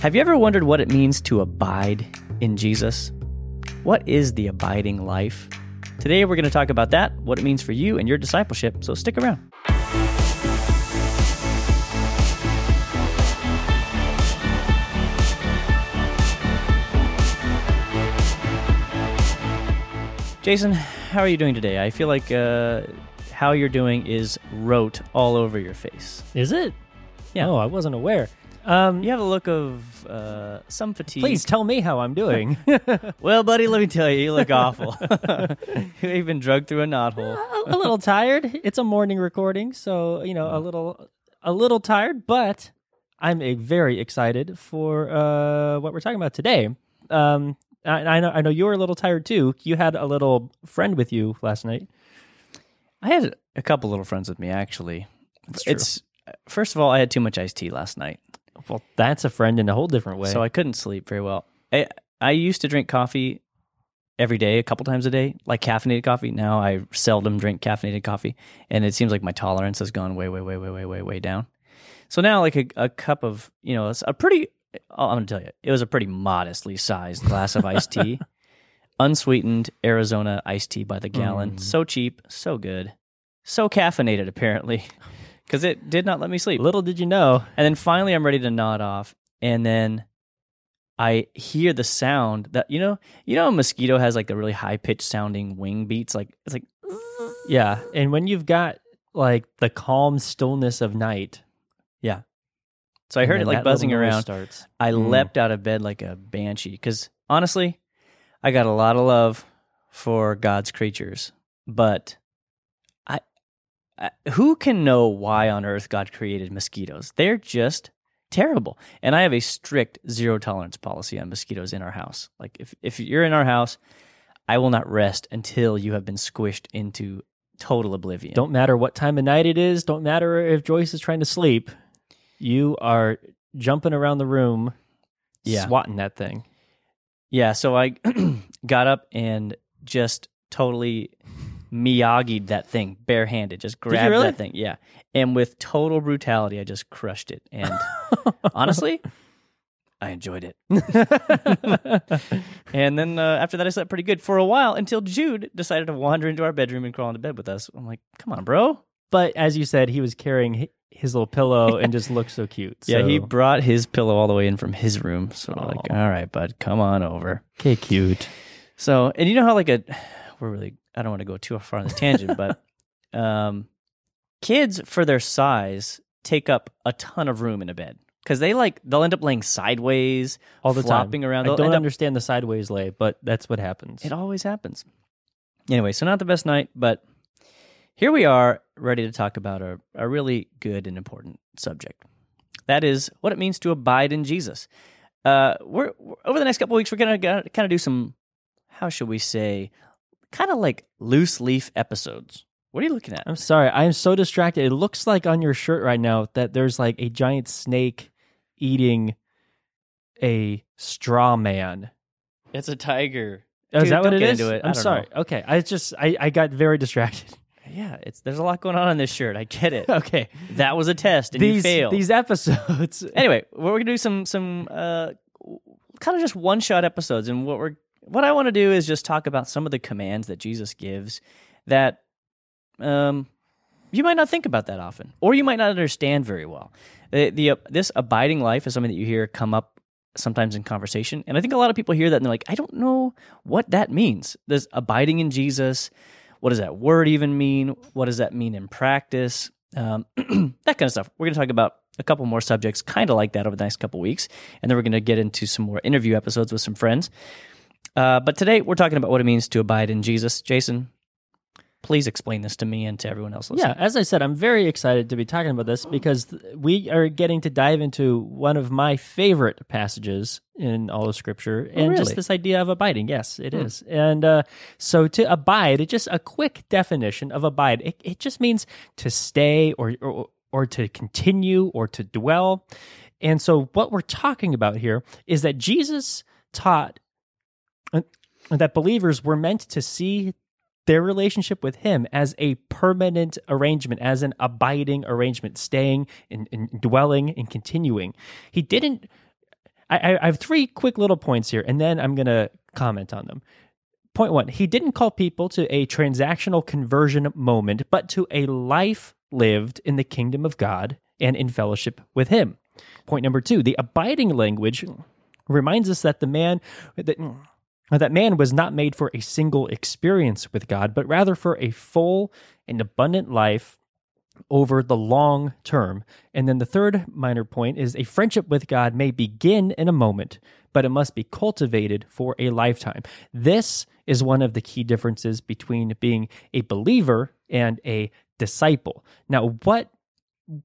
Have you ever wondered what it means to abide in Jesus? What is the abiding life? Today we're going to talk about that, what it means for you and your discipleship, so stick around. Jason, how are you doing today? I feel like uh, how you're doing is wrote all over your face. Is it? Yeah. Oh, I wasn't aware. Um, You have a look of uh, some fatigue. please tell me how I'm doing. Well, buddy, let me tell you, you look awful. You've been drugged through a knothole. a, a little tired. It's a morning recording, so you know a little, a little tired. But I'm a very excited for uh, what we're talking about today. Um, I, I know, I know you were a little tired too. You had a little friend with you last night. I had a couple little friends with me, actually. It's first of all, I had too much iced tea last night, Well, that's a friend in a whole different way. so I couldn't sleep very well. I I used to drink coffee every day, a couple times a day, like caffeinated coffee. Now I seldom drink caffeinated coffee, and it seems like my tolerance has gone way, way, way, way, way, way, way down. So now, like a, a cup of, you know, it's a pretty. I'm gonna tell you, it was a pretty modestly sized glass of iced tea, unsweetened Arizona iced tea by the gallon. Mm. So cheap, so good, so caffeinated apparently, because it did not let me sleep. Little did you know. And then finally, I'm ready to nod off, and then I hear the sound that you know, you know, a mosquito has like the really high pitched sounding wing beats, like it's like Yeah, and when you've got like the calm stillness of night, yeah. So I heard it like buzzing around. Starts. I Mm. leapt out of bed like a banshee because honestly, I got a lot of love for God's creatures, but I who can know why on earth God created mosquitoes? They're just terrible. And I have a strict zero tolerance policy on mosquitoes in our house. Like if if you're in our house, I will not rest until you have been squished into total oblivion. Don't matter what time of night it is. Don't matter if Joyce is trying to sleep. You are jumping around the room, Yeah. swatting that thing. Yeah, so I got up and just totally Miyagi'd that thing barehanded, just grabbed really? that thing. Yeah. And with total brutality, I just crushed it. And honestly, I enjoyed it. And then uh, after that, I slept pretty good for a while until Jude decided to wander into our bedroom and crawl into bed with us. I'm like, come on, bro. but as you said, he was carrying his little pillow and just looked so cute. Yeah, he brought his pillow all the way in from his room. So, we're like, all right, bud, come on over. okay, cute. So, and you know how like a we're really I don't want to go too far on the tangent, but um kids for their size take up a ton of room in a bed cuz they like they'll end up laying sideways All the flopping time. around. I They'll don't end up- understand the sideways lay, but that's what happens. It always happens. Anyway, so not the best night, but here we are ready to talk about a, a really good and important subject. That is what it means to abide in Jesus. Uh, we're, we're- over the next couple weeks, we're gonna, gonna kind of do some, how should we say, kind of like loose leaf episodes. What are you looking at? I'm sorry. I'm so distracted. It looks like on your shirt right now that there's like a giant snake eating a straw man. It's a tiger. Oh, is that what it into it. I I'm sorry. Okay. I just I, I got very distracted. Yeah, it's there's a lot going on on this shirt. I get it. okay. that was a test, and you failed. these episodes. anyway, we're gonna do some some uh, kind of just one shot episodes, and what we're what I want to do is just talk about some of the commands that Jesus gives that um you might not think about that often, or you might not understand very well. The, the uh, this abiding life is something that you hear come up sometimes in conversation, and I think a lot of people hear that and they're like, I don't know what that means. This abiding in Jesus. What does that word even mean? What does that mean in practice? Um, that kind of stuff. We're going to talk about a couple more subjects kind of like that over the next couple weeks. And then we're going to get into some more interview episodes with some friends. Uh, but today we're talking about what it means to abide in Jesus. Jason, please explain this to me and to everyone else listening. Yeah, as I said, I'm very excited to be talking about this because we are getting to dive into one of my favorite passages in all of Scripture, and just really? this idea of abiding. Yes, it Hmm. is. And uh, so to abide, it's just a quick definition of abide, it, it just means to stay or, or or to continue or to dwell. And so what we're talking about here is that Jesus taught that believers were meant to see their relationship with him as a permanent arrangement, as an abiding arrangement, staying and, and dwelling and continuing. He didn't. I, I have three quick little points here, and then I'm going to comment on them. Point one, he didn't call people to a transactional conversion moment, but to a life lived in the kingdom of God and in fellowship with him. Point number two, the abiding language reminds us that the man that that man was not made for a single experience with God, but rather for a full and abundant life over the long term. And then the third minor point is a friendship with God may begin in a moment, but it must be cultivated for a lifetime. This is one of the key differences between being a believer and a disciple. Now, what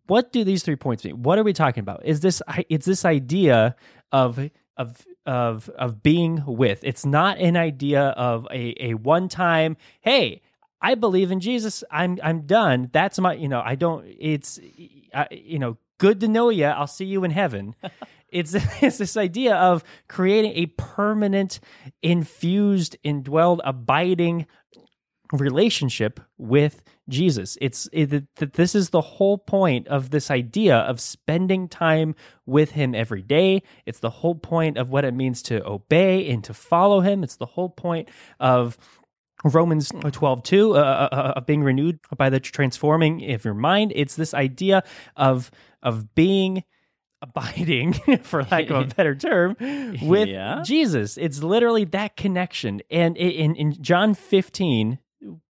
what do these three points mean? What are we talking about? Is this it's this idea of of of of being with. It's not an idea of a a one time, hey, I believe in Jesus. I'm I'm done. That's my, you know, I don't it's I, you know, good to know you. I'll see you in heaven. it's it's this idea of creating a permanent infused indwelled abiding relationship with Jesus. It's it, this is the whole point of this idea of spending time with him every day. It's the whole point of what it means to obey and to follow him. It's the whole point of Romans 12, 2, uh, uh, uh, of being renewed by the transforming of your mind. It's this idea of, of being abiding, for lack of a better term, with yeah. Jesus. It's literally that connection. And in, in John 15,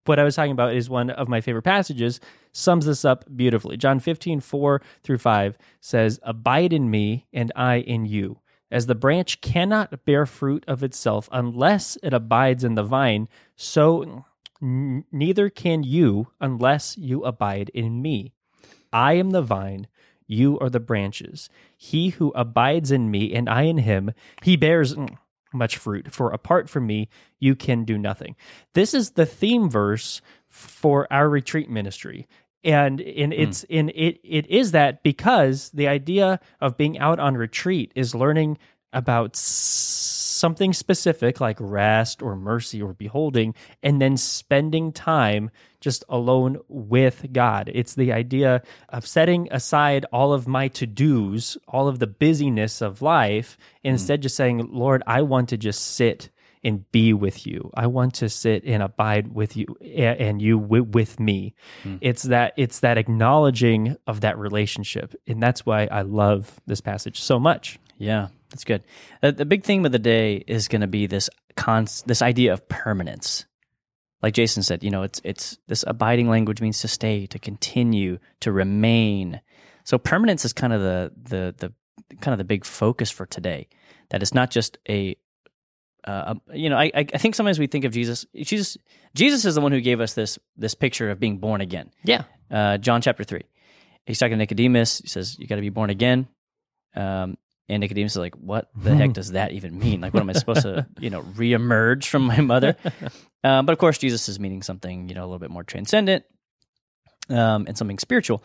what I was talking about is one of my favorite passages, sums this up beautifully. John 15, 4 through 5 says, Abide in me, and I in you. As the branch cannot bear fruit of itself unless it abides in the vine, so n- neither can you unless you abide in me. I am the vine, you are the branches. He who abides in me and I in him, he bears mm, much fruit, for apart from me, you can do nothing. This is the theme verse for our retreat ministry. And in mm. it's in it it is that because the idea of being out on retreat is learning about something specific like rest or mercy or beholding, and then spending time just alone with God. It's the idea of setting aside all of my to dos, all of the busyness of life, mm. instead just saying, Lord, I want to just sit and be with you. I want to sit and abide with you and you with me. Mm. It's that it's that acknowledging of that relationship, and that's why I love this passage so much. Yeah, that's good. The, the big theme of the day is going to be this cons- this idea of permanence like Jason said, you know, it's it's this abiding language means to stay, to continue, to remain. So permanence is kind of the the the kind of the big focus for today. That it's not just a uh, you know, I I think sometimes we think of Jesus. Jesus Jesus is the one who gave us this this picture of being born again. Yeah. Uh, John chapter three. He's talking to Nicodemus. He says, "You got to be born again." Um, and Nicodemus is like, "What the heck does that even mean? Like, what am I supposed to, you know, reemerge from my mother?" Uh, but of course, Jesus is meaning something, you know, a little bit more transcendent um, and something spiritual.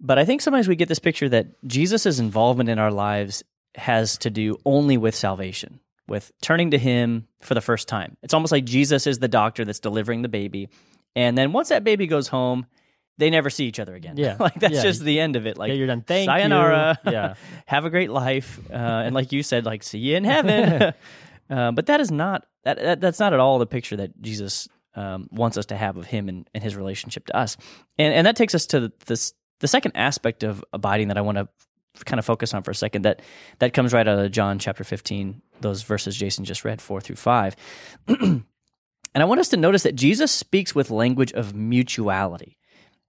But I think sometimes we get this picture that Jesus' involvement in our lives has to do only with salvation, with turning to Him for the first time. It's almost like Jesus is the doctor that's delivering the baby, and then once that baby goes home, they never see each other again. Yeah, like that's yeah. just the end of it. Like yeah, you're done. Thank sayonara. you. Yeah, have a great life. Uh, and like you said, like see you in heaven. uh, but that is not that, that, that's not at all the picture that Jesus um, wants us to have of Him and, and His relationship to us. And and that takes us to this the second aspect of abiding that I want to kind of focus on for a second. That that comes right out of John chapter fifteen, those verses Jason just read, four through five. and I want us to notice that Jesus speaks with language of mutuality.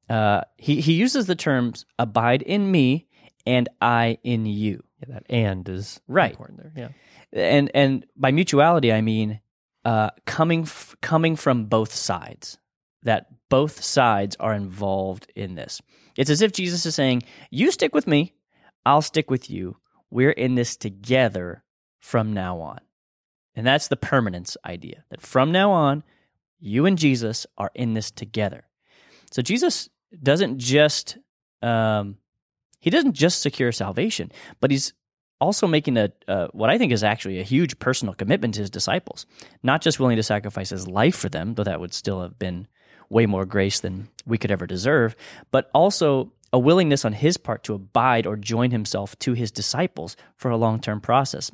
Uh, he he uses the terms "abide in me" and "I in you." Yeah, that "and" is right important there. Yeah, and and by mutuality I mean uh, coming f- coming from both sides. That both sides are involved in this. It's as if Jesus is saying, "You stick with me, I'll stick with you. We're in this together from now on." And that's the permanence idea. That from now on, you and Jesus are in this together. So Jesus doesn't just um, he doesn't just secure salvation, but he's also making a uh, what I think is actually a huge personal commitment to his disciples. Not just willing to sacrifice his life for them, though that would still have been way more grace than we could ever deserve, but also a willingness on his part to abide or join himself to his disciples for a long term process.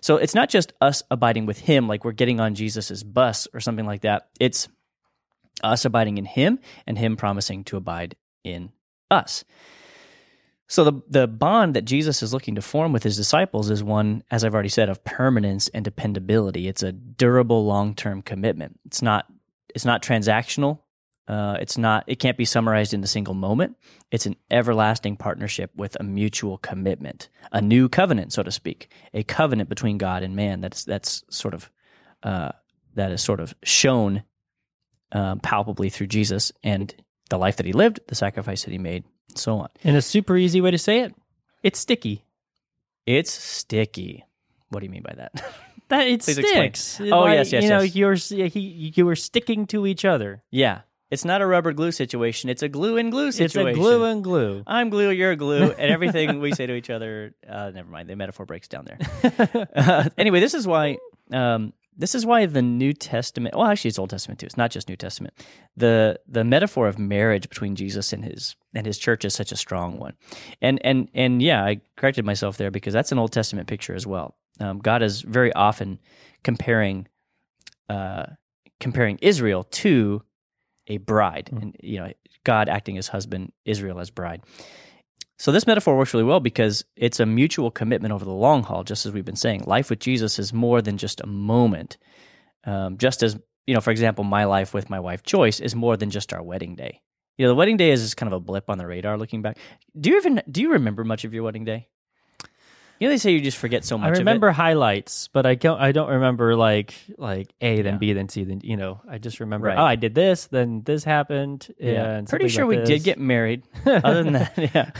So it's not just us abiding with him, like we're getting on Jesus' bus or something like that. It's us abiding in him and him promising to abide in us. So the the bond that Jesus is looking to form with his disciples is one, as I've already said, of permanence and dependability. It's a durable, long term commitment. It's not it's not transactional. Uh, it's not. It can't be summarized in a single moment. It's an everlasting partnership with a mutual commitment, a new covenant, so to speak, a covenant between God and man. That's that's sort of uh, that is sort of shown um, palpably through Jesus and the life that he lived, the sacrifice that he made, and so on. And a super easy way to say it, it's sticky. It's sticky. What do you mean by that? That it Please explain. sticks. Oh, Like, yes, yes, You know, yes. you're he, you were sticking to each other. yeah, it's not a rubber glue situation. It's a glue and glue situation. It's a glue and glue. I'm glue, you're glue, and everything we say to each other. Uh, never mind, the metaphor breaks down there. Uh, anyway, this is why. Um, this is why the New Testament. Well, actually, it's Old Testament too. It's not just New Testament. the The metaphor of marriage between Jesus and his and his church is such a strong one. And and and yeah, I corrected myself there because that's an Old Testament picture as well. Um, God is very often comparing uh, comparing Israel to a bride, and you know, God acting as husband, Israel as bride. So this metaphor works really well because it's a mutual commitment over the long haul. Just as we've been saying, life with Jesus is more than just a moment. Um, just as you know, for example, my life with my wife Joyce is more than just our wedding day. You know, the wedding day is just kind of a blip on the radar. Looking back, do you even do you remember much of your wedding day? You know, they say you just forget so much. I of it. remember highlights, but I don't. I don't remember like like A then Yeah. B then C then you know. I just remember. Right. Oh, I did this, then this happened. And Pretty sure about we this. did get married. Other than that, yeah.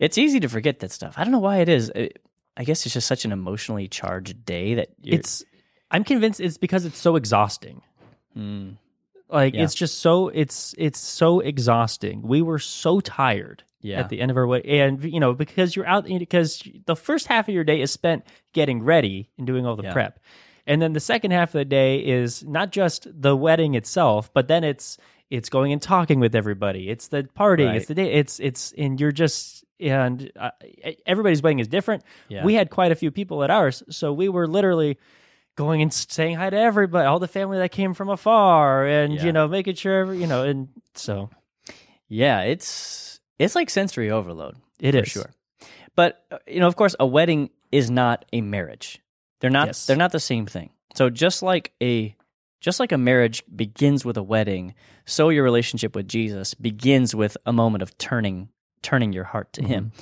It's easy to forget that stuff. I don't know why it is. It- I guess it's just such an emotionally charged day that It's. I'm convinced it's because it's so exhausting. Mm, Like Yeah. it's just so it's it's so exhausting. We were so tired yeah. at the end of our way, and you know because you're out because the first half of your day is spent getting ready and doing all the Yeah. prep, and then the second half of the day is not just the wedding itself, but then it's it's going and talking with everybody. It's the partying. Right. It's the day. It's it's and you're just and uh, everybody's wedding is different. Yeah. We had quite a few people at ours, so we were literally going and saying hi to everybody, all the family that came from afar, and Yeah. you know making sure every, you know, and so yeah, it's it's like sensory overload. it for is sure. But uh, you know, of course, a wedding is not a marriage. They're not. Yes. They're not the same thing. So just like a just like a marriage begins with a wedding, so your relationship with Jesus begins with a moment of turning turning your heart to Him.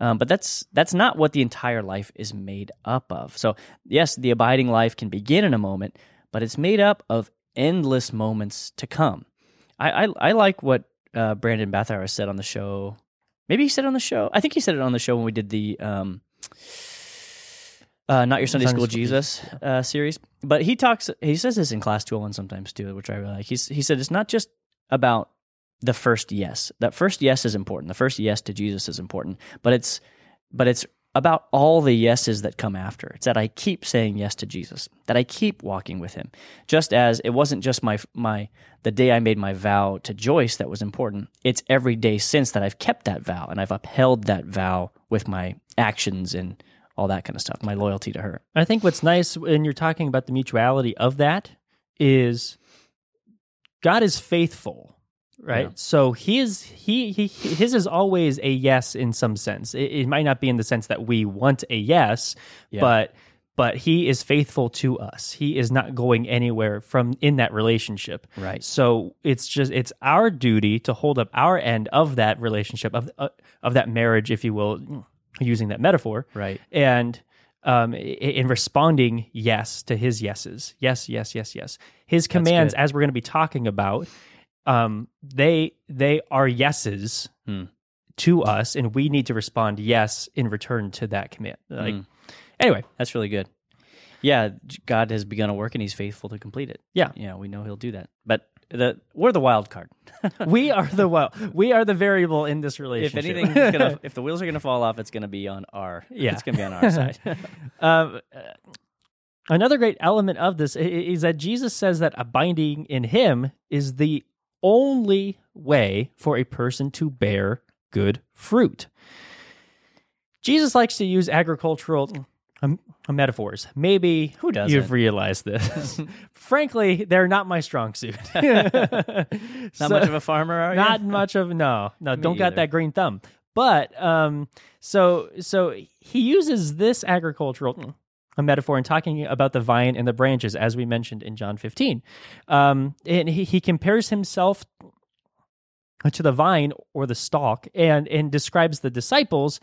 Um, but that's that's not what the entire life is made up of. So yes, the abiding life can begin in a moment, but it's made up of endless moments to come. I I, I like what uh, Brandon Bathauer said on the show. Maybe he said it on the show. I think he said it on the show when we did the um, uh, not your Sunday, Sunday School, School Jesus uh, series. But he talks. He says this in class two hundred one sometimes too, which I really like. He's, he said it's not just about the first yes. That first yes is important. The first yes to Jesus is important, but it's but it's about all the yeses that come after. It's that I keep saying yes to Jesus, that I keep walking with him. Just as it wasn't just my my the day I made my vow to Joyce that was important. It's every day since that I've kept that vow and I've upheld that vow with my actions and all that kind of stuff, my loyalty to her. I think what's nice when you're talking about the mutuality of that is God is faithful, right? Yeah. So he is he, he his is always a yes in some sense. It, it might not be in the sense that we want a yes, Yeah. but but he is faithful to us. He is not going anywhere from in that relationship. Right. So it's just it's our duty to hold up our end of that relationship of uh, of that marriage, if you will, using that metaphor Right. and um, in responding yes to his yeses, yes, yes, yes, yes. His commands, as we're going to be talking about, um, they they are yeses Hmm. to us, and we need to respond yes in return to that command. Like, Hmm. anyway, That's really good. Yeah, God has begun a work and he's faithful to complete it. Yeah. Yeah, we know he'll do that. But the we're the wild card. we are the well, we are the variable in this relationship. if anything is gonna if the wheels are gonna fall off, it's gonna be on our Yeah. it's gonna be on our side. um, another great element of this is that Jesus says that abiding in Him is the only way for a person to bear good fruit. Jesus likes to use agricultural um, metaphors. Maybe Who doesn't? you've realized this. Frankly, they're not my strong suit. not Not much of a farmer, are you? not much of no no don't got that green thumb but um so so he uses this agricultural a metaphor in talking about the vine and the branches as we mentioned in john 15 um and he, he compares himself to the vine or the stalk and and describes the disciples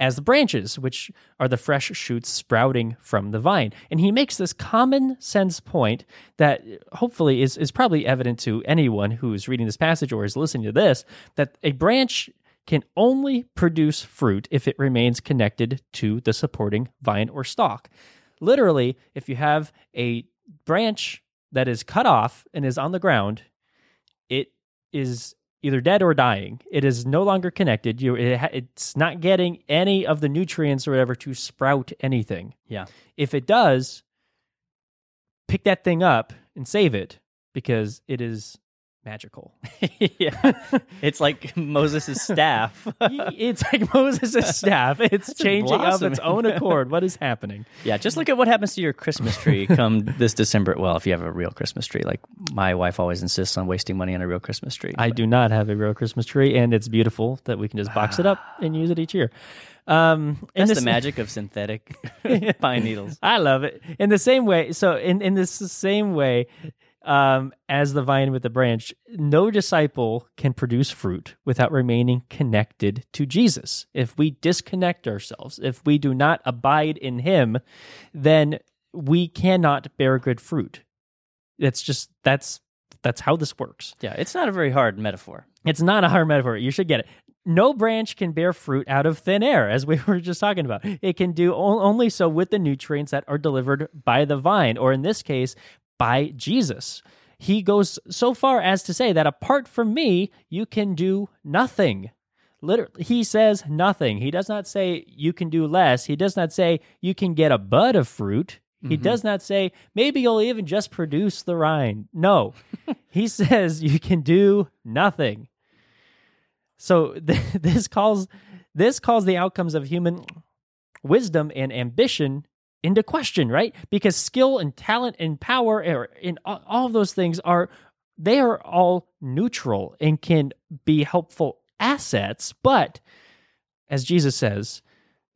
as the branches, which are the fresh shoots sprouting from the vine. And he makes this common sense point that hopefully is, is probably evident to anyone who is reading this passage or is listening to this that a branch can only produce fruit if it remains connected to the supporting vine or stalk. Literally, if you have a branch that is cut off and is on the ground, it is either dead or dying. It is no longer connected. You, it, it's not getting any of the nutrients or whatever to sprout anything. Yeah. If it does, pick that thing up and save it because it is magical. yeah. It's like Moses' staff. it's like Moses' staff. It's That's changing of its own accord. What is happening? yeah, just look at what happens to your Christmas tree come this December. Well, if you have a real Christmas tree, like my wife always insists on wasting money on a real Christmas tree. I do not have a real Christmas tree, and it's beautiful that we can just box it up and use it each year. Um, That's this- the magic of synthetic pine needles. I love it. In the same way, so in, in this same way, um, as the vine with the branch, no disciple can produce fruit without remaining connected to Jesus. If we disconnect ourselves, if we do not abide in Him, then we cannot bear good fruit. That's just that's that's how this works. Yeah, it's not a very hard metaphor. It's not a hard metaphor. You should get it. No branch can bear fruit out of thin air, as we were just talking about. It can do only so with the nutrients that are delivered by the vine, or in this case, by Jesus. He goes so far as to say that apart from me, you can do nothing. Literally, he says nothing. He does not say you can do less. He does not say you can get a bud of fruit. He mm-hmm. does not say maybe you'll even just produce the rind. No, he says you can do nothing. So th- this calls this calls the outcomes of human wisdom and ambition into question, right? Because skill and talent and power and all of those things are they are all neutral and can be helpful assets, but as Jesus says,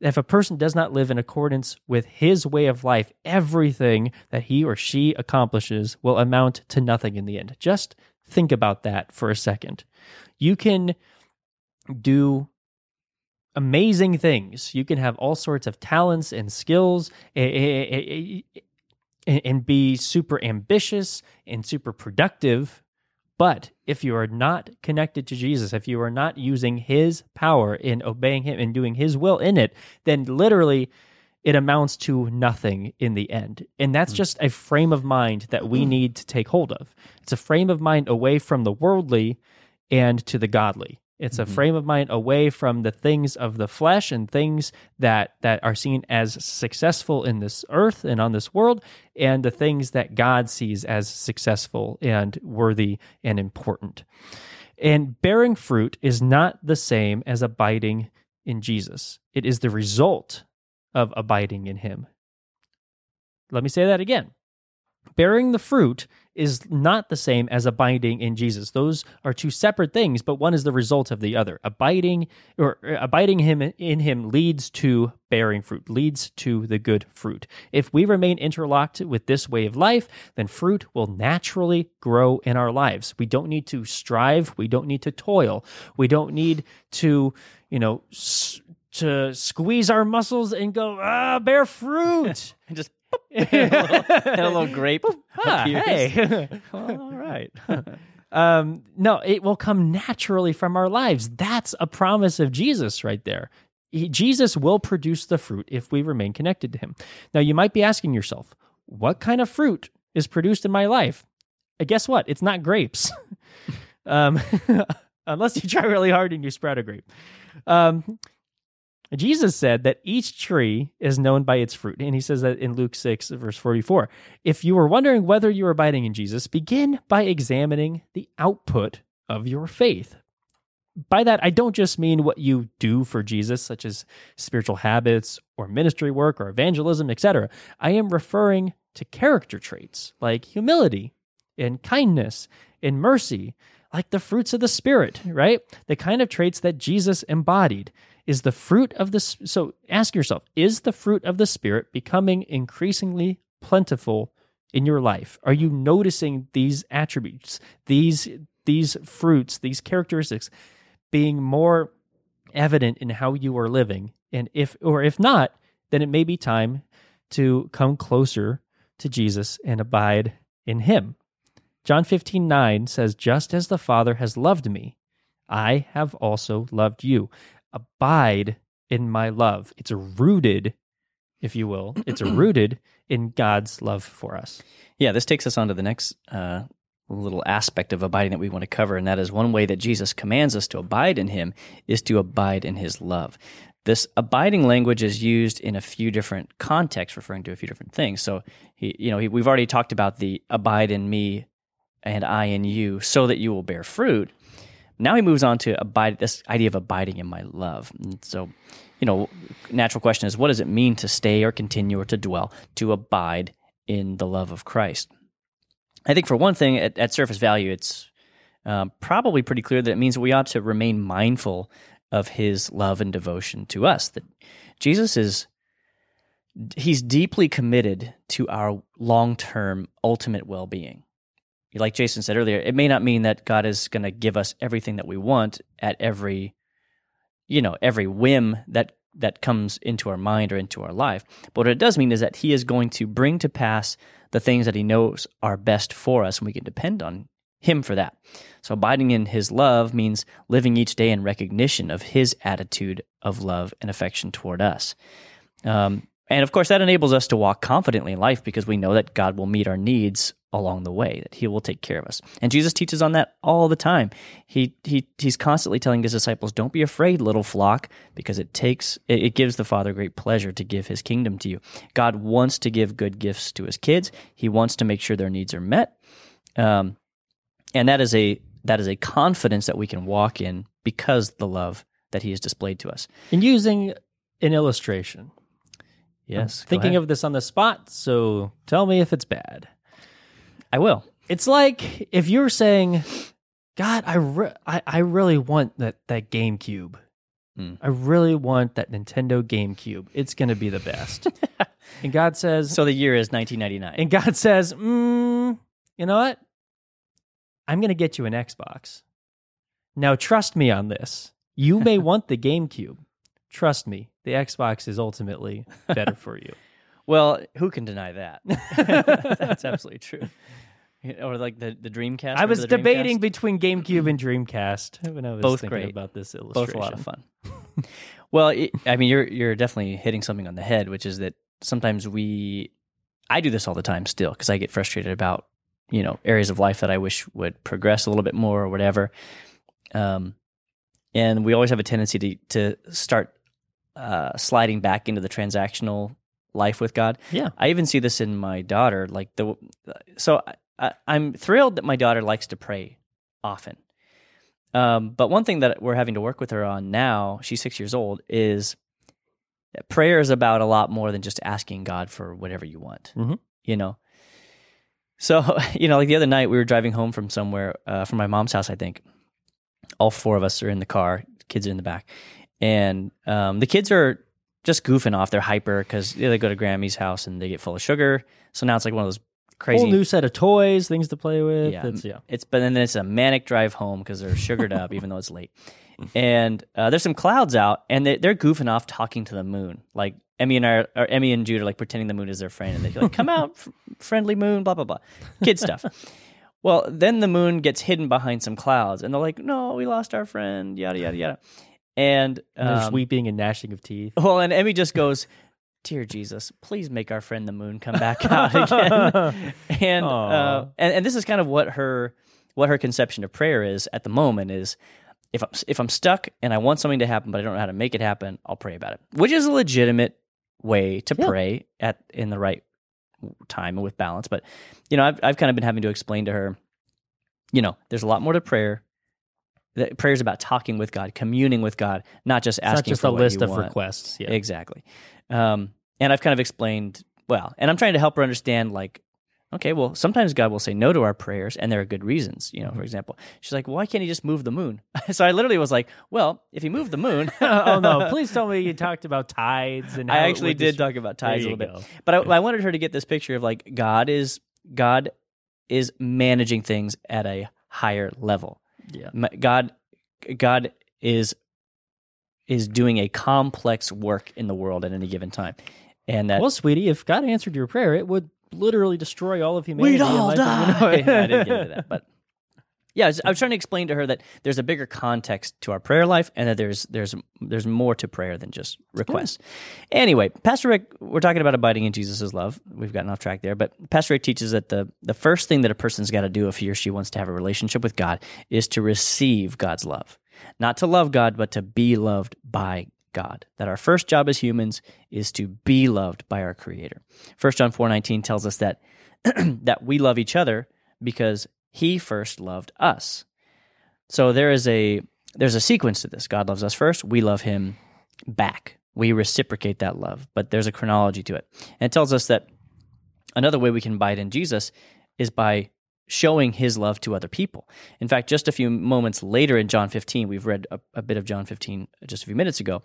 if a person does not live in accordance with his way of life, everything that he or she accomplishes will amount to nothing in the end. Just think about that for a second. You can do amazing things. You can have all sorts of talents and skills and be super ambitious and super productive. But if you are not connected to Jesus, if you are not using his power in obeying him and doing his will in it, then literally it amounts to nothing in the end. And that's hmm. just a frame of mind that we hmm. need to take hold of. It's a frame of mind away from the worldly and to the godly. It's a mm-hmm. frame of mind away from the things of the flesh and things that that are seen as successful in this earth and on this world and the things that God sees as successful and worthy and important. And bearing fruit is not the same as abiding in Jesus. It is the result of abiding in him. Let me say that again. Bearing the fruit is not the same as abiding in Jesus. Those are two separate things, but one is the result of the other. Abiding or uh, abiding him in him leads to bearing fruit, leads to the good fruit. If we remain interlocked with this way of life, then fruit will naturally grow in our lives. We don't need to strive, we don't need to toil. We don't need to, you know, s- to squeeze our muscles and go, ah, bear fruit. And just and a little, and a little grape Ah, appears. hey. all right. um, no, it will come naturally from our lives. That's a promise of Jesus right there. He- Jesus will produce the fruit if we remain connected to him. Now, you might be asking yourself, what kind of fruit is produced in my life? Uh, guess what? It's not grapes. um, unless you try really hard and you sprout a grape. Um, Jesus said that each tree is known by its fruit. And he says that in Luke 6, verse 44. If you were wondering whether you are abiding in Jesus, begin by examining the output of your faith. by that, I don't just mean what you do for Jesus, such as spiritual habits or ministry work or evangelism, etc. I am referring to character traits like humility and kindness and mercy, like the fruits of the Spirit, right? The kind of traits that Jesus embodied. Is the fruit of the so ask yourself, is the fruit of the Spirit becoming increasingly plentiful in your life? Are you noticing these attributes, these these fruits, these characteristics being more evident in how you are living? And if or if not, then it may be time to come closer to Jesus and abide in him. John 15, 9 says, Just as the Father has loved me, I have also loved you. Abide in my love. It's rooted, if you will, it's rooted in God's love for us. Yeah, this takes us on to the next uh, little aspect of abiding that we want to cover, and that is one way that Jesus commands us to abide in Him is to abide in His love. This abiding language is used in a few different contexts, referring to a few different things. So, he, you know, he, we've already talked about the abide in me and I in you, so that you will bear fruit. Now he moves on to abide. This idea of abiding in my love. And so, you know, natural question is, what does it mean to stay or continue or to dwell, to abide in the love of Christ? I think for one thing, at, at surface value, it's um, probably pretty clear that it means we ought to remain mindful of his love and devotion to us. That Jesus is he's deeply committed to our long-term ultimate well-being. Like Jason said earlier, it may not mean that God is going to give us everything that we want at every you know, every whim that that comes into our mind or into our life. But what it does mean is that he is going to bring to pass the things that he knows are best for us and we can depend on him for that. So abiding in his love means living each day in recognition of his attitude of love and affection toward us. Um, and of course, that enables us to walk confidently in life because we know that God will meet our needs along the way, that He will take care of us. And Jesus teaches on that all the time. He he he's constantly telling his disciples, "Don't be afraid, little flock, because it takes it, it gives the Father great pleasure to give His kingdom to you. God wants to give good gifts to His kids. He wants to make sure their needs are met, um, and that is a that is a confidence that we can walk in because the love that He has displayed to us. And using an illustration. Yes, I'm thinking of this on the spot, so tell me if it's bad. I will. It's like if you're saying, "God, I re- I, I really want that that GameCube. Mm. I really want that Nintendo GameCube. It's going to be the best." and God says, So the year is 1999. and God says, mm, "You know what? I'm going to get you an Xbox. Now trust me on this. You may want the GameCube. Trust me, the Xbox is ultimately better for you." Well, who can deny that? That's absolutely true. Or like the the Dreamcast. I was debating Dreamcast? betwing GameCube and Dreamcast when I was Both thinking great. about this illustration. both a lot of fun. well, it, I mean, you're you're definitely hitting something on the head, which is that sometimes we, I do this all the time still because I get frustrated about you know areas of life that I wish would progress a little bit more or whatever. Um, and we always have a tendency to to start uh, sliding back into the transactional life with God. Yeah. I even see this in my daughter. Like the so I, I'm thrilled that my daughter likes to pray often. Um, but one thing that we're having to work with her on now, she's six years old, is that prayer is about a lot more than just asking God for whatever you want. Mhm. You know. So you know, like the other night, we were driving home from somewhere, uh, from my mom's house, I think. All four of us are in the car. Kids are in the back, and um, the kids are just goofing off. They're hyper because they go to Grammy's house and they get full of sugar. So now it's like one of those crazy Whole new set of toys, things to play with. Yeah. It's, yeah. It's but then it's a manic drive home because they're sugared up, even though it's late. And uh, there's some clouds out, and they, they're goofing off, talking to the moon. Like Emmy and I, are, or Emmy and Jude are like pretending the moon is their friend, and they're like, "Come out, f- friendly moon," blah blah blah, kid stuff. Well, then the moon gets hidden behind some clouds, and they're like, "No, we lost our friend," yada yada yada. And, And there's um, weeping and gnashing of teeth. well, and Emmy just goes, "Dear Jesus, please make our friend the moon come back out again." and, uh, and and this is kind of what her what her conception of prayer is at the moment is if I'm if I'm stuck and I want something to happen but I don't know how to make it happen, I'll pray about it, which is a legitimate way to Yeah. pray at in the right time and with balance. But you know, I've I've kind of been having to explain to her, you know, there's a lot more to prayer That prayer is about talking with God, communing with God, not just It's not asking just for a list of want. requests. Yeah. Exactly. Um, and I've kind of explained well, and I'm trying to help her understand like, okay, well, sometimes God will say no to our prayers, and there are good reasons. You know, Mm-hmm. for example, she's like, why can't he just move the moon? so I literally was like, well, if he moved the moon, oh no! Please tell me you talked about tides and. I actually did dist- talk about tides a little bit, but I, I wanted her to get this picture of like God is God is managing things at a higher level. Yeah. God, God is is doing a complex work in the world at any given time, and that Well, sweetie, if God answered your prayer, it would literally destroy all of humanity. we'd all life die. is- I didn't get into that, but yeah, I was, I was trying to explain to her that there's a bigger context to our prayer life, and that there's there's there's more to prayer than just requests. Anyway, Pastor Rick, we're talking about abiding in Jesus' love. We've gotten off track there, but Pastor Rick teaches that the the first thing that a person's got to do if he or she wants to have a relationship with God is to receive God's love, not to love God, but to be loved by God. That our first job as humans is to be loved by our Creator. First John four nineteen tells us that that we love each other because he first loved us. So there is a there's a sequence to this. God loves us first, we love him back. We reciprocate that love, but there's a chronology to it. And it tells us that another way we can abide in Jesus is by showing his love to other people. In fact, just a few moments later in John 15, we've read a, a bit of John 15 just a few minutes ago.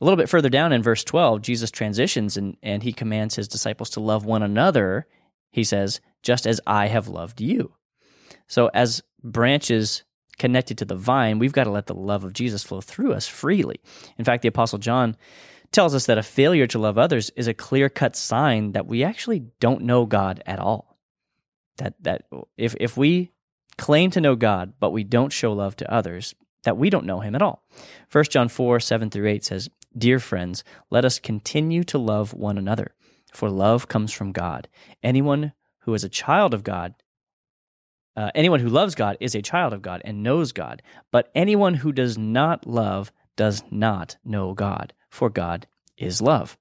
A little bit further down in verse 12, Jesus transitions and, and he commands his disciples to love one another. He says, just as I have loved you. So, as branches connected to the vine, we've got to let the love of Jesus flow through us freely. In fact, the Apostle John tells us that a failure to love others is a clear cut sign that we actually don't know God at all. That, that if, if we claim to know God, but we don't show love to others, that we don't know him at all. 1 John 4 7 through 8 says, Dear friends, let us continue to love one another, for love comes from God. Anyone who is a child of God uh, anyone who loves God is a child of God and knows God, but anyone who does not love does not know God, for God is love.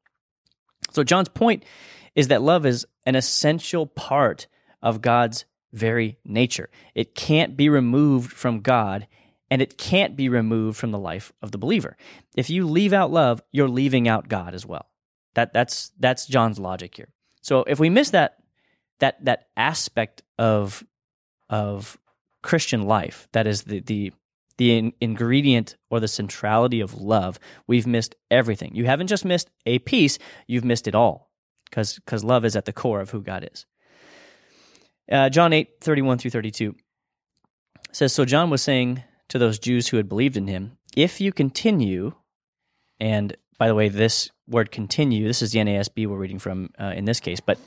So, John's point is that love is an essential part of God's very nature. It can't be removed from God, and it can't be removed from the life of the believer. If you leave out love, you're leaving out God as well. That, that's, that's John's logic here. So, if we miss that, that, that aspect of of Christian life, that is the the the in- ingredient or the centrality of love, we've missed everything. You haven't just missed a piece; you've missed it all, because because love is at the core of who God is. Uh, John eight thirty one through thirty two says, "So John was saying to those Jews who had believed in him, if you continue, and by the way, this word continue, this is the NASB we're reading from uh, in this case, but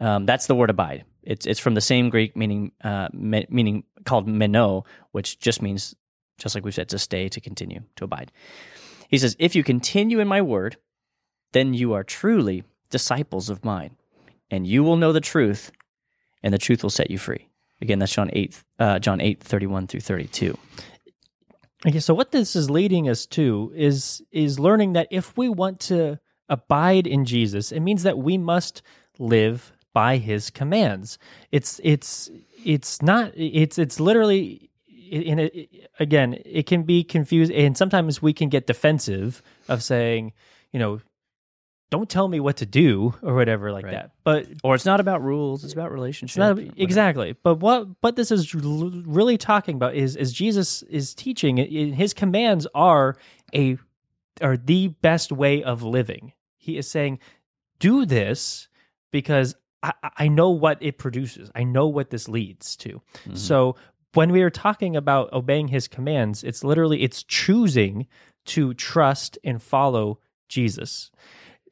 um, that's the word abide. It's it's from the same Greek meaning uh, me, meaning called meno, which just means just like we've said to stay, to continue, to abide. He says, "If you continue in my word, then you are truly disciples of mine, and you will know the truth, and the truth will set you free." Again, that's John eight uh, John eight thirty one through thirty two. Okay, so what this is leading us to is is learning that if we want to abide in Jesus, it means that we must live by his commands. It's it's it's not it's it's literally in a, again, it can be confused and sometimes we can get defensive of saying, you know, don't tell me what to do or whatever like Right. that. But Or it's not about rules; it's about relationships not exactly. But what what this is really talking about is is Jesus is teaching. His commands are a are the best way of living. He is saying, do this because I, I know what it produces. I know what this leads to. Mhm. So when we are talking about obeying His commands, it's literally it's choosing to trust and follow Jesus.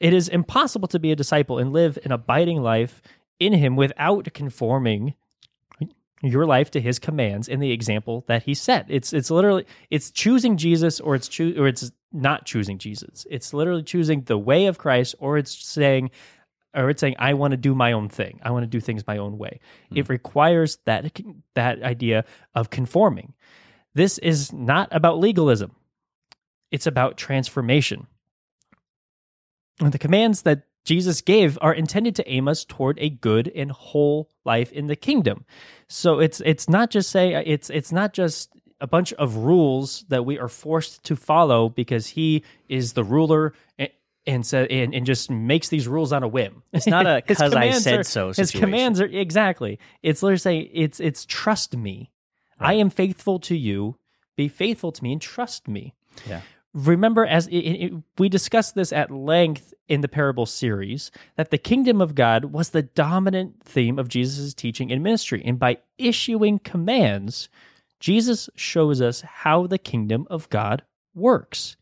It is impossible to be a disciple and live an abiding life in him without conforming your life to his commands and the example that he set. It's it's literally it's choosing Jesus or it's choo- or it's not choosing Jesus. It's literally choosing the way of Christ or it's saying or it's saying I want to do my own thing. I want to do things my own way. Hmm. It requires that that idea of conforming. This is not about legalism. It's about transformation. And the commands that Jesus gave are intended to aim us toward a good and whole life in the kingdom. So it's it's not just say it's it's not just a bunch of rules that we are forced to follow because he is the ruler eh, and so, and, and just makes these rules on a whim. It's not a because I said are- so His commands are exactly. It's literally saying it's it's trust me. I am faithful to you. Be faithful to me and trust me. Yeah. Remember, as it, it, we discussed this at length in the parable series, that the kingdom of God was the dominant theme of Jesus' teaching and ministry. And by issuing commands, Jesus shows us how the kingdom of God works.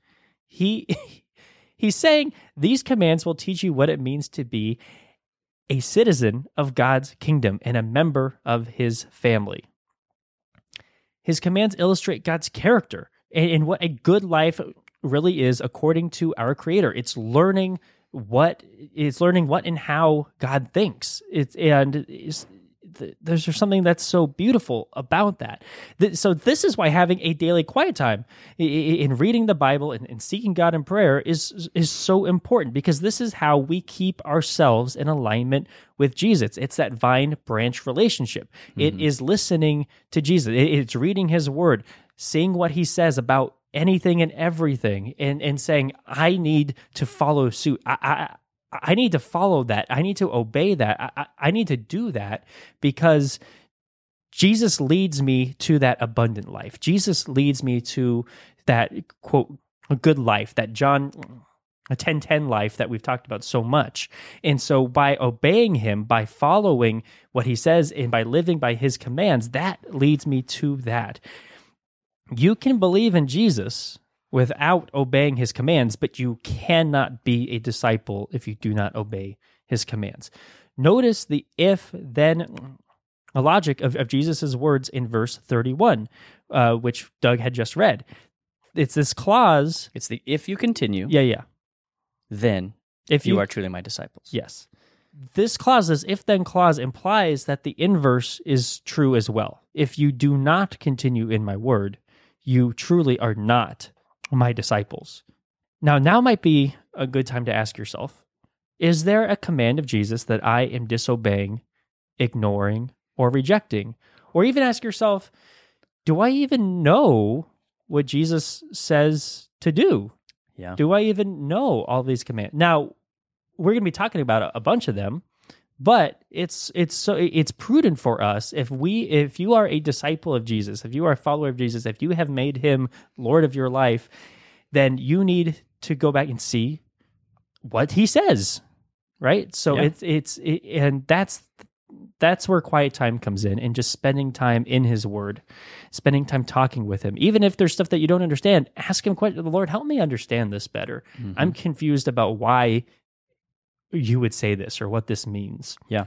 He he's saying these commands will teach you what it means to be a citizen of God's kingdom and a member of his family. His commands illustrate God's character and, what a good life really is according to our creator. It's learning what it's learning what and how God thinks. It's and it's, th- there's something that's so beautiful about that. Th- so this is why having a daily quiet time i- i- in reading the Bible and, and seeking God in prayer is is so important because this is how we keep ourselves in alignment with Jesus. It's that vine branch relationship. It mm-hmm. is listening to Jesus. It- it's reading His Word, seeing what He says about anything and everything, and and saying, "I need to follow suit." I, I I need to follow that. I need to obey that. I, I, need to do that because Jesus leads me to that abundant life. Jesus leads me to that quote a good life, that John a 1010 life that we've talked about so much. And so by obeying him, by following what he says and by living by his commands, that leads me to that. You can believe in Jesus without obeying his commands, but you cannot be a disciple if you do not obey his commands. Notice the if then a logic of, of Jesus' words in verse 31, uh, which Doug had just read. It's this clause. It's the if you continue, Yeah, yeah. then If you, you, are truly my disciples. Yes. This clause, this if then clause, implies that the inverse is true as well. If you do not continue in my word, you truly are not my disciples. Now, now might be a good time to ask yourself Is there a command of Jesus that I am disobeying, ignoring, or rejecting? Or even ask yourself, Do I even know what Jesus says to do? Yeah. Do I even know all these commands? Now, we're going to be talking about a, a bunch of them, but it's it's so it's prudent for us if we if you are a disciple of Jesus, if you are a follower of Jesus, if you have made him Lord of your life, then you need to go back and see what he says, right? So Yeah. it's it's it, and that's that's where quiet time comes in and just spending time in his word spending time talking with him even if there's stuff that you don't understand ask him questions the lord help me understand this better Mhm. i'm confused about why you would say this or what this means Yeah.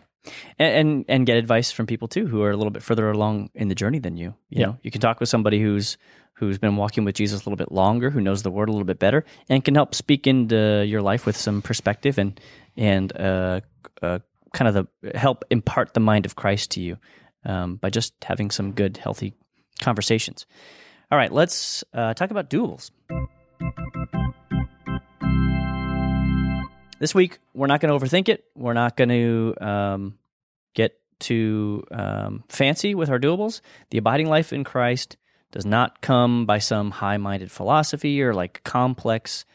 and, and and get advice from people too who are a little bit further along in the journey than you. You Yeah. know, you can talk with somebody who's who's been walking with Jesus a little bit longer, who knows the word a little bit better, and can help speak into your life with some perspective and and uh, uh, kind of the help impart the mind of Christ to you um, by just having some good, healthy conversations. All right, let's uh, talk about doables. This week, we're not going to overthink it. We're not going to um, get too um, fancy with our doables. The abiding life in Christ does not come by some high minded philosophy or like complex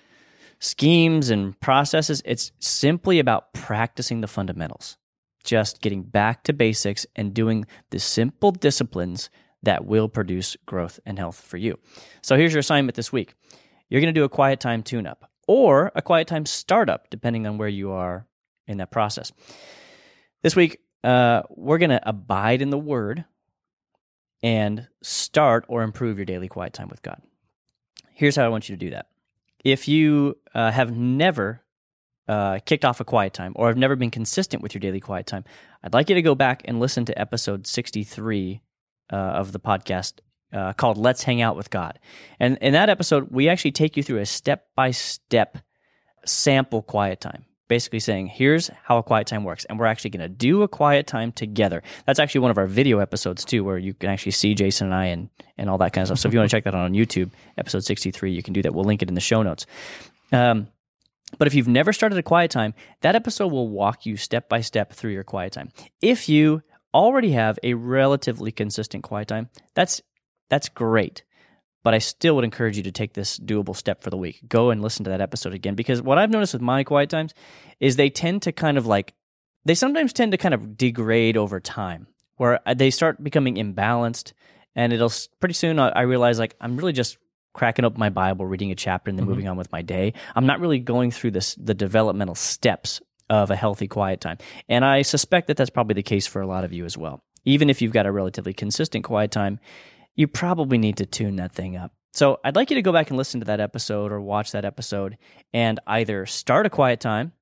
schemes and processes. It's simply about practicing the fundamentals, just getting back to basics and doing the simple disciplines that will produce growth and health for you. So here's your assignment this week you're going to do a quiet time tune up or a quiet time startup, depending on where you are in that process. This week, uh, we're going to abide in the Word and start or improve your daily quiet time with God. Here's how I want you to do that. If you uh, have never uh, kicked off a quiet time or have never been consistent with your daily quiet time, I'd like you to go back and listen to episode 63 uh, of the podcast uh, called Let's Hang Out with God. And in that episode, we actually take you through a step by step sample quiet time. Basically, saying, here's how a quiet time works. And we're actually going to do a quiet time together. That's actually one of our video episodes, too, where you can actually see Jason and I and, and all that kind of stuff. So if you want to check that out on YouTube, episode 63, you can do that. We'll link it in the show notes. Um, but if you've never started a quiet time, that episode will walk you step by step through your quiet time. If you already have a relatively consistent quiet time, that's that's great. but I still would encourage you to take this doable step for the week. Go and listen to that episode again because what I've noticed with my quiet times is they tend to kind of like they sometimes tend to kind of degrade over time where they start becoming imbalanced and it'll pretty soon I realize like I'm really just cracking up my Bible, reading a chapter, and then mm-hmm. moving on with my day. I'm not really going through this the developmental steps of a healthy quiet time, and I suspect that that's probably the case for a lot of you as well. Even if you've got a relatively consistent quiet time, you probably need to tune that thing up. So I'd like you to go back and listen to that episode or watch that episode and either start a quiet time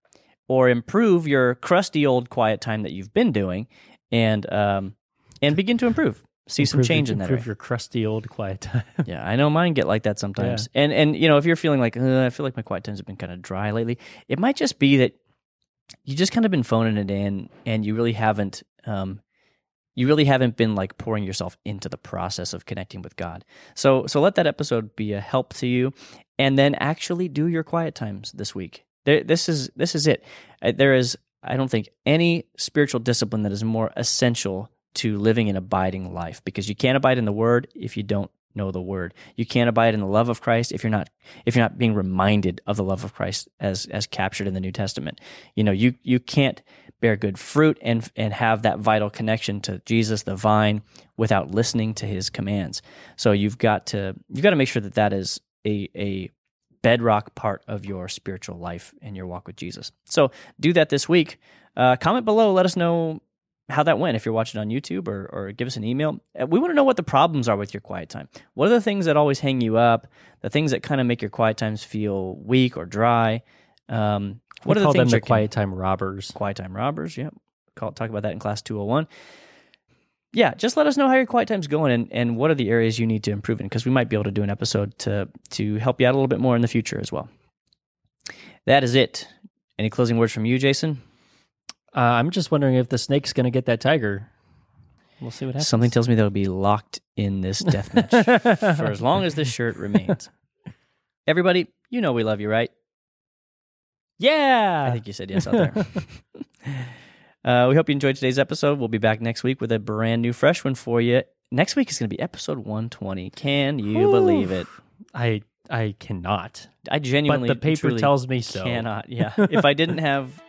or improve your crusty old quiet time that you've been doing and um, and begin to improve see improve some change your, in that. Improve area. your crusty old quiet time. yeah, I know mine get like that sometimes. Yeah. And and you know, if you're feeling like I feel like my quiet times have been kind of dry lately, it might just be that you just kind of been phoning it in, and you really haven't. Um, you really haven't been like pouring yourself into the process of connecting with God. So so let that episode be a help to you, and then actually do your quiet times this week. There, this is this is it. Uh, there is I don't think any spiritual discipline that is more essential to living an abiding life because you can't abide in the word if you don't know the word. You can't abide in the love of Christ if you're not if you're not being reminded of the love of Christ as as captured in the New Testament. You know, you you can't bear good fruit and and have that vital connection to Jesus the vine without listening to his commands. So you've got to you've got to make sure that that is a a bedrock part of your spiritual life and your walk with Jesus. So do that this week. Uh, comment below. Let us know how that went if you're watching on YouTube or, or give us an email. Uh, we want to know what the problems are with your quiet time. What are the things that always hang you up? The things that kind of make your quiet times feel weak or dry? Um, what we are the things them the quiet time robbers? Quiet time robbers, yeah. Call, talk about that in class 201. Yeah, just let us know how your quiet time's going and, and what are the areas you need to improve in because we might be able to do an episode to to help you out a little bit more in the future as well. That is it. Any closing words from you, Jason? Uh, I'm just wondering if the snake's going to get that tiger. We'll see what happens. Something tells me they'll be locked in this death match for as long as this shirt remains. Everybody, you know we love you, right? Yeah. I think you said yes out there. uh, we hope you enjoyed today's episode. We'll be back next week with a brand new, fresh one for you. Next week is going to be episode 120. Can you Ooh. believe it? I I cannot. I genuinely, but the paper tells me so. Cannot. Yeah. if I didn't have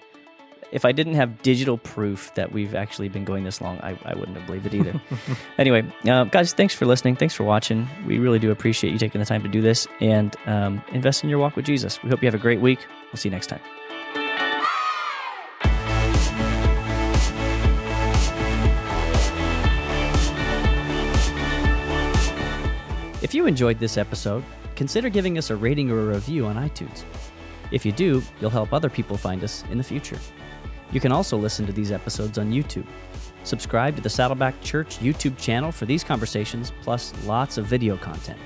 if I didn't have digital proof that we've actually been going this long, I, I wouldn't have believed it either. anyway, uh, guys, thanks for listening. Thanks for watching. We really do appreciate you taking the time to do this and um, invest in your walk with Jesus. We hope you have a great week. We'll see you next time. If you enjoyed this episode, consider giving us a rating or a review on iTunes. If you do, you'll help other people find us in the future. You can also listen to these episodes on YouTube. Subscribe to the Saddleback Church YouTube channel for these conversations, plus lots of video content.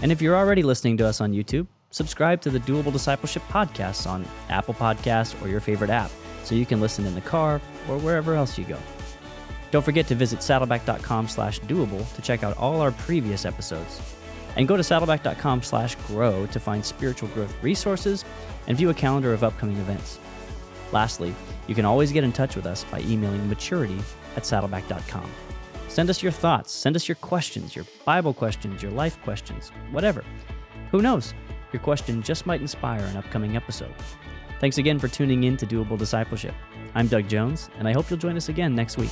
And if you're already listening to us on YouTube, subscribe to the Doable Discipleship podcast on Apple Podcasts or your favorite app so you can listen in the car or wherever else you go. Don't forget to visit saddleback.com slash doable to check out all our previous episodes. And go to saddleback.com slash grow to find spiritual growth resources and view a calendar of upcoming events. Lastly, you can always get in touch with us by emailing maturity at saddleback.com. Send us your thoughts, send us your questions, your Bible questions, your life questions, whatever. Who knows? Your question just might inspire an upcoming episode. Thanks again for tuning in to Doable Discipleship. I'm Doug Jones, and I hope you'll join us again next week.